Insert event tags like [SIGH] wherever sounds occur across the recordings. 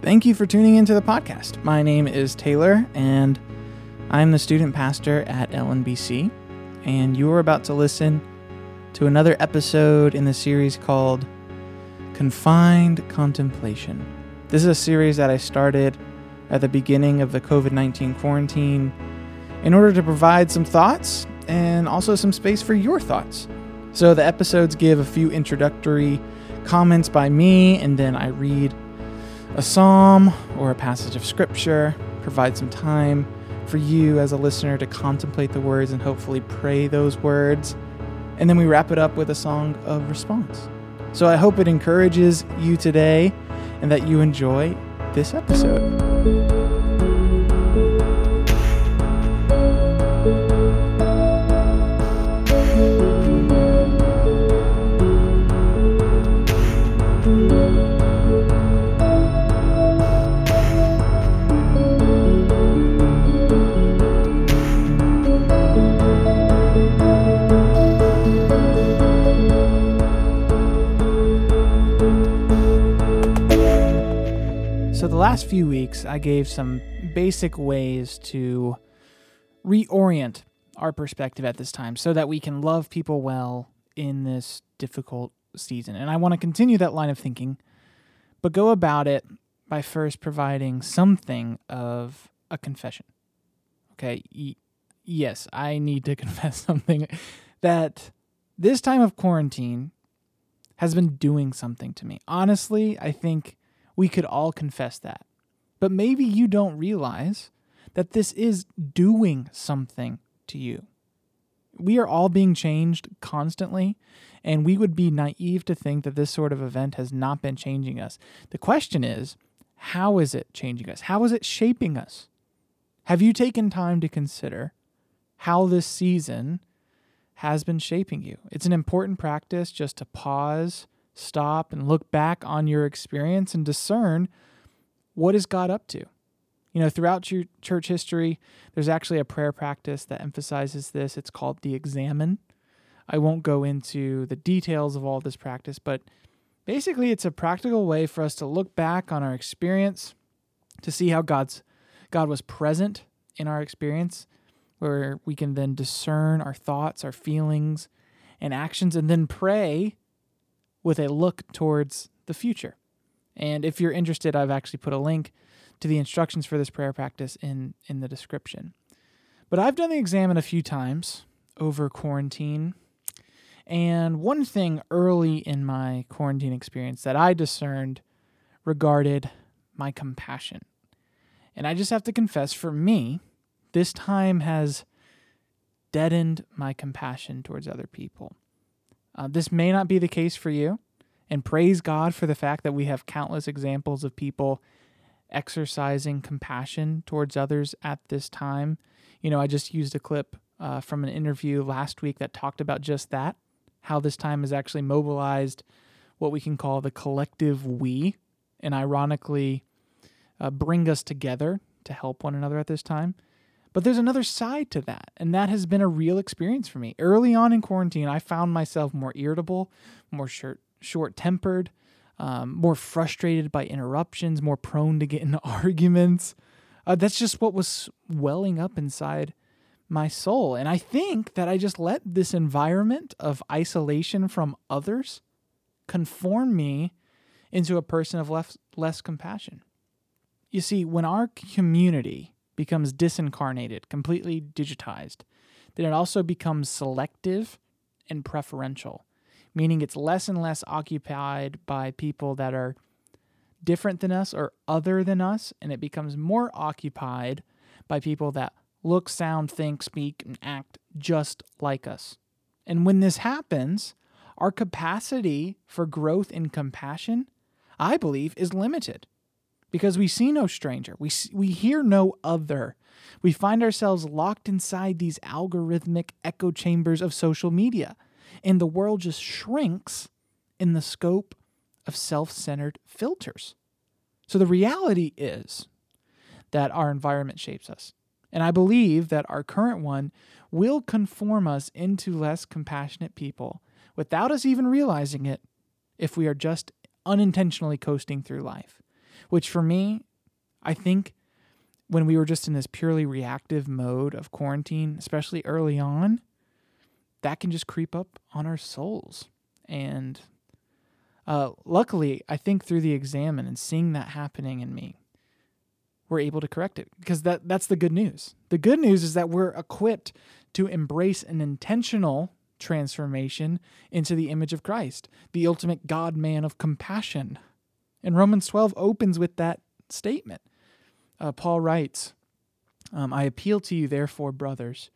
Thank you for tuning into the podcast. My name is Taylor, and I'm the student pastor at LNBC. And you're about to listen to another episode in the series called Confined Contemplation. This is a series that I started at the beginning of the COVID 19 quarantine in order to provide some thoughts and also some space for your thoughts. So the episodes give a few introductory comments by me, and then I read a psalm or a passage of scripture, provide some time for you as a listener to contemplate the words and hopefully pray those words. And then we wrap it up with a song of response. So I hope it encourages you today and that you enjoy this episode. Last few weeks, I gave some basic ways to reorient our perspective at this time so that we can love people well in this difficult season. And I want to continue that line of thinking, but go about it by first providing something of a confession. Okay, yes, I need to [LAUGHS] confess something that this time of quarantine has been doing something to me. Honestly, I think we could all confess that. But maybe you don't realize that this is doing something to you. We are all being changed constantly, and we would be naive to think that this sort of event has not been changing us. The question is, how is it changing us? How is it shaping us? Have you taken time to consider how this season has been shaping you? It's an important practice just to pause stop and look back on your experience and discern what is God up to. You know, throughout church history, there's actually a prayer practice that emphasizes this. It's called the examen. I won't go into the details of all this practice, but basically it's a practical way for us to look back on our experience to see how God's God was present in our experience where we can then discern our thoughts, our feelings, and actions and then pray with a look towards the future. And if you're interested, I've actually put a link to the instructions for this prayer practice in, in the description. But I've done the examen a few times over quarantine. And one thing early in my quarantine experience that I discerned regarded my compassion. And I just have to confess, for me, this time has deadened my compassion towards other people. Uh, this may not be the case for you, and praise God for the fact that we have countless examples of people exercising compassion towards others at this time. You know, I just used a clip uh, from an interview last week that talked about just that how this time has actually mobilized what we can call the collective we, and ironically, uh, bring us together to help one another at this time. But there's another side to that, and that has been a real experience for me. Early on in quarantine, I found myself more irritable, more short tempered, um, more frustrated by interruptions, more prone to get into [LAUGHS] arguments. Uh, that's just what was welling up inside my soul. And I think that I just let this environment of isolation from others conform me into a person of less, less compassion. You see, when our community becomes disincarnated, completely digitized, then it also becomes selective and preferential, meaning it's less and less occupied by people that are different than us or other than us, and it becomes more occupied by people that look, sound, think, speak, and act just like us. And when this happens, our capacity for growth and compassion, I believe, is limited because we see no stranger, we, we hear no other. We find ourselves locked inside these algorithmic echo chambers of social media, and the world just shrinks in the scope of self centered filters. So the reality is that our environment shapes us. And I believe that our current one will conform us into less compassionate people without us even realizing it if we are just unintentionally coasting through life. Which for me, I think when we were just in this purely reactive mode of quarantine, especially early on, that can just creep up on our souls. And uh, luckily, I think through the examen and seeing that happening in me, we're able to correct it because that that's the good news. The good news is that we're equipped to embrace an intentional transformation into the image of Christ, the ultimate God man of compassion. And Romans 12 opens with that statement. Uh, Paul writes, um, I appeal to you, therefore, brothers,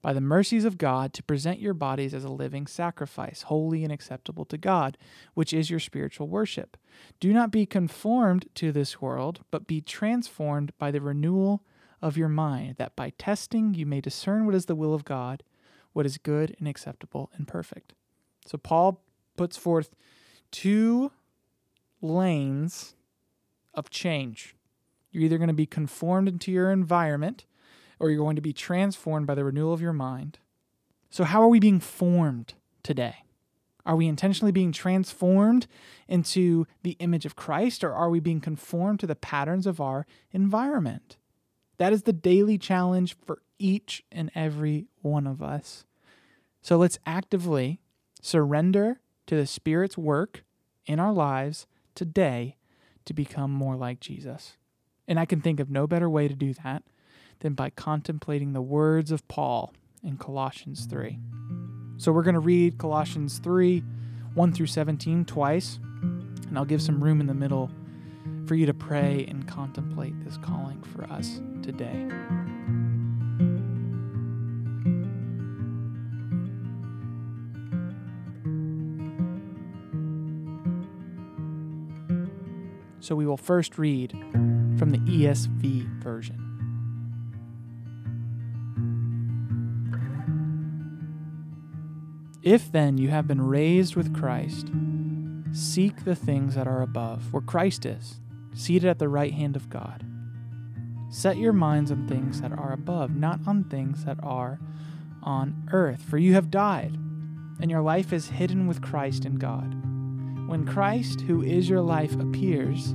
by the mercies of God, to present your bodies as a living sacrifice, holy and acceptable to God, which is your spiritual worship. Do not be conformed to this world, but be transformed by the renewal of your mind, that by testing you may discern what is the will of God, what is good and acceptable and perfect. So Paul puts forth two lanes of change. You're either going to be conformed into your environment or you're going to be transformed by the renewal of your mind. So, how are we being formed today? Are we intentionally being transformed into the image of Christ, or are we being conformed to the patterns of our environment? That is the daily challenge for each and every one of us. So let's actively surrender to the Spirit's work in our lives today to become more like Jesus. And I can think of no better way to do that than by contemplating the words of Paul in Colossians 3. So we're going to read Colossians 3 1 through 17 twice, and I'll give some room in the middle for you to pray and contemplate this calling for us today. So we will first read from the ESV version. If then you have been raised with Christ, seek the things that are above, where Christ is, seated at the right hand of God. Set your minds on things that are above, not on things that are on earth, for you have died, and your life is hidden with Christ in God. When Christ, who is your life, appears,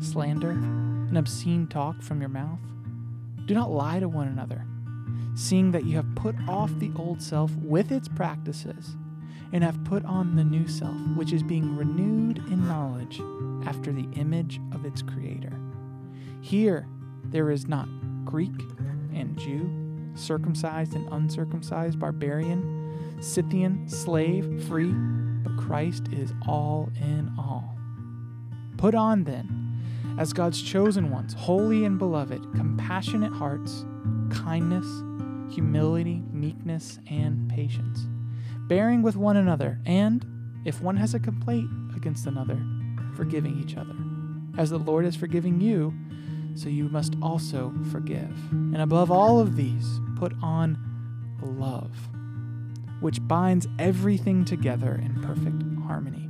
slander, and obscene talk from your mouth. Do not lie to one another seeing that you have put off the old self with its practices, and have put on the new self, which is being renewed in knowledge after the image of its Creator. Here there is not Greek and Jew, circumcised and uncircumcised, barbarian, Scythian, slave, free, but Christ is all in all. Put on then, as God's chosen ones, holy and beloved, compassionate hearts, kindness, humility, meekness, and patience, bearing with one another, and, if one has a complaint against another, forgiving each other. As the Lord is forgiving you, so you must also forgive. And above all of these, put on love, which binds everything together in perfect harmony.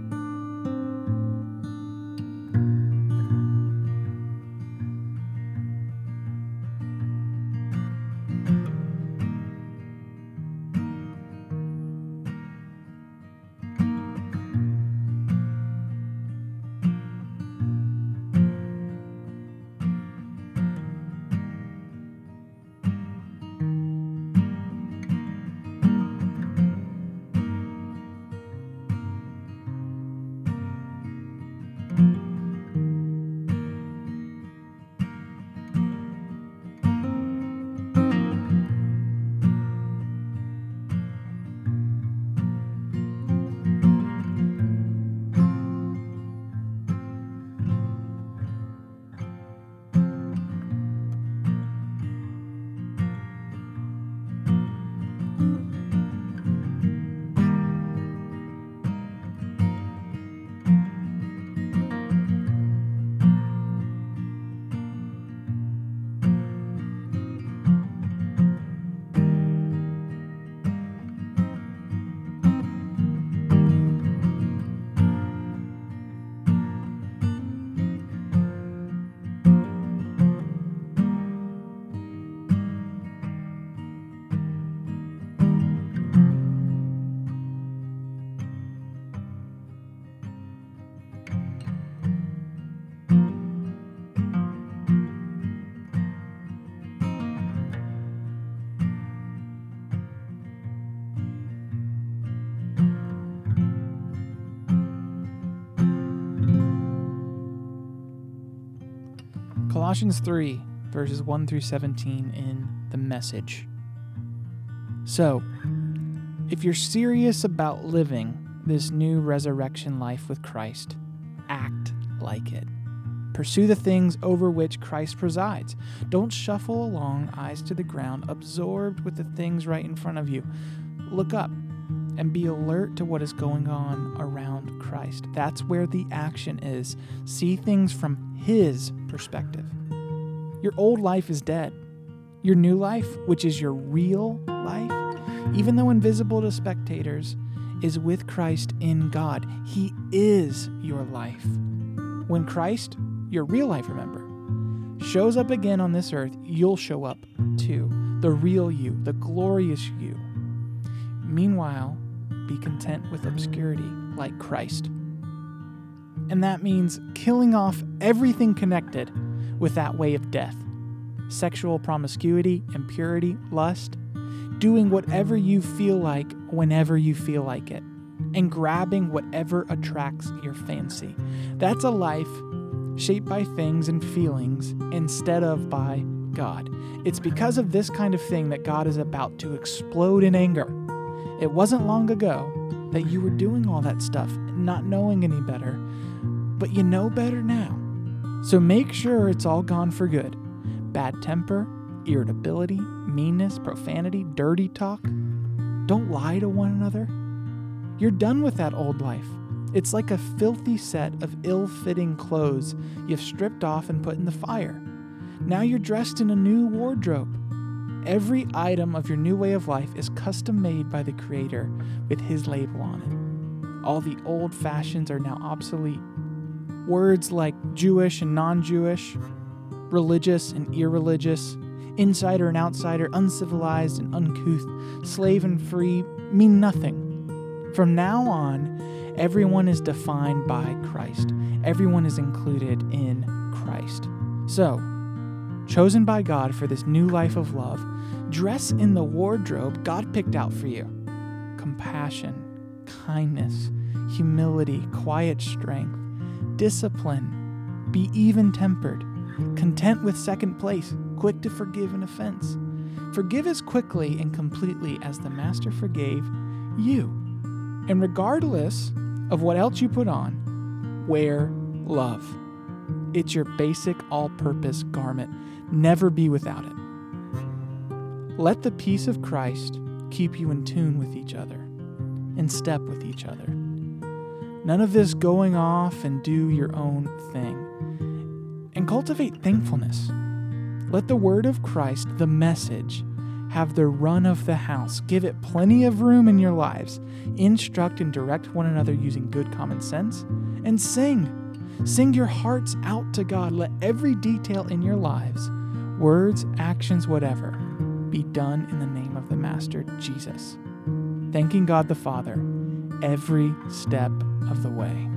Colossians 3, verses 1 through 17 in the message. So, if you're serious about living this new resurrection life with Christ, act like it. Pursue the things over which Christ presides. Don't shuffle along, eyes to the ground, absorbed with the things right in front of you. Look up and be alert to what is going on around Christ. That's where the action is. See things from His perspective. Your old life is dead. Your new life, which is your real life, even though invisible to spectators, is with Christ in God. He is your life. When Christ, your real life, remember, shows up again on this earth, you'll show up too. The real you, the glorious you. Meanwhile, be content with obscurity like Christ. And that means killing off everything connected with that way of death sexual promiscuity, impurity, lust, doing whatever you feel like whenever you feel like it, and grabbing whatever attracts your fancy. That's a life shaped by things and feelings instead of by God. It's because of this kind of thing that God is about to explode in anger. It wasn't long ago that you were doing all that stuff, not knowing any better, but you know better now. So make sure it's all gone for good. Bad temper, irritability, meanness, profanity, dirty talk. Don't lie to one another. You're done with that old life. It's like a filthy set of ill fitting clothes you've stripped off and put in the fire. Now you're dressed in a new wardrobe. Every item of your new way of life is custom made by the Creator with His label on it. All the old fashions are now obsolete. Words like Jewish and non Jewish, religious and irreligious, insider and outsider, uncivilized and uncouth, slave and free mean nothing. From now on, everyone is defined by Christ. Everyone is included in Christ. So, chosen by God for this new life of love, dress in the wardrobe God picked out for you compassion, kindness, humility, quiet strength, discipline. Be even tempered, content with second place, quick to forgive an offense. Forgive as quickly and completely as the Master forgave you. And regardless of what else you put on, wear love. It's your basic all purpose garment. Never be without it. Let the peace of Christ keep you in tune with each other, in step with each other. None of this going off and do your own thing. And cultivate thankfulness. Let the word of Christ, the message, have the run of the house. Give it plenty of room in your lives. Instruct and direct one another using good common sense. And sing. Sing your hearts out to God. Let every detail in your lives, words, actions, whatever, be done in the name of the Master Jesus. Thanking God the Father every step of the way.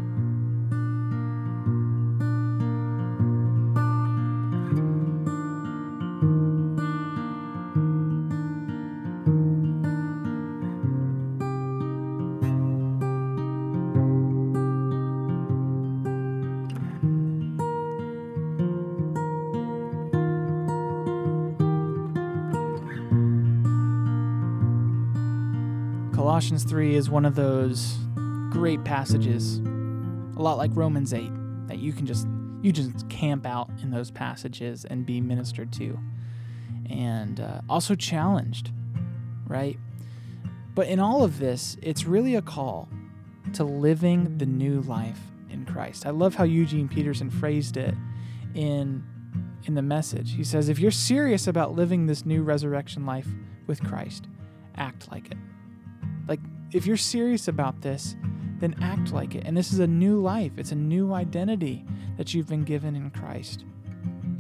Colossians 3 is one of those great passages, a lot like Romans 8, that you can just you just camp out in those passages and be ministered to, and uh, also challenged, right? But in all of this, it's really a call to living the new life in Christ. I love how Eugene Peterson phrased it in in the message. He says, "If you're serious about living this new resurrection life with Christ, act like it." If you're serious about this, then act like it. And this is a new life, it's a new identity that you've been given in Christ.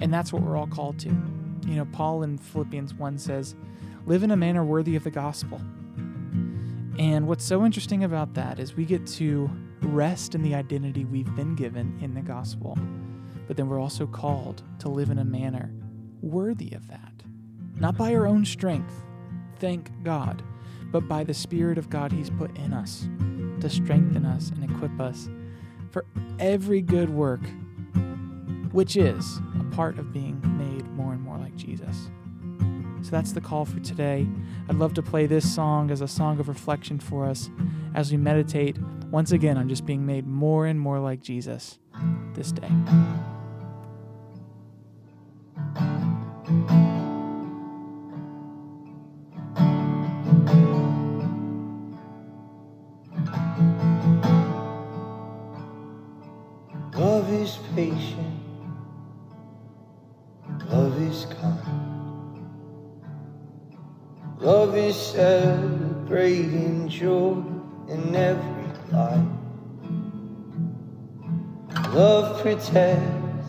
And that's what we're all called to. You know, Paul in Philippians 1 says, live in a manner worthy of the gospel. And what's so interesting about that is we get to rest in the identity we've been given in the gospel, but then we're also called to live in a manner worthy of that. Not by our own strength, thank God, but by the Spirit of God He's put in us to strengthen us and equip us for every good work which is a part of being made more and more like Jesus. So that's the call for today. I'd love to play this song as a song of reflection for us as we meditate once again on just being made more and more like Jesus this day. Love is celebrating joy in every life. Love protects,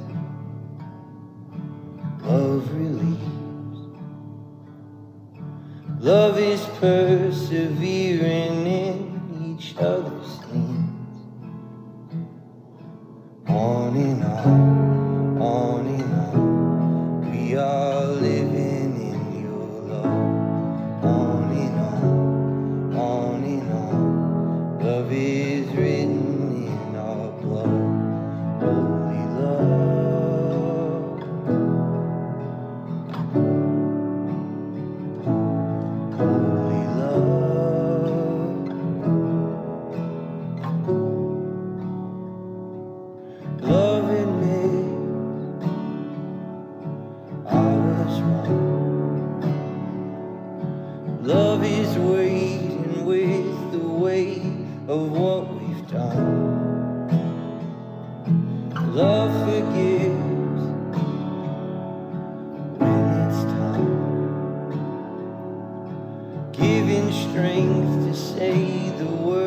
love relieves. Love is persevering in each other's strength to say the words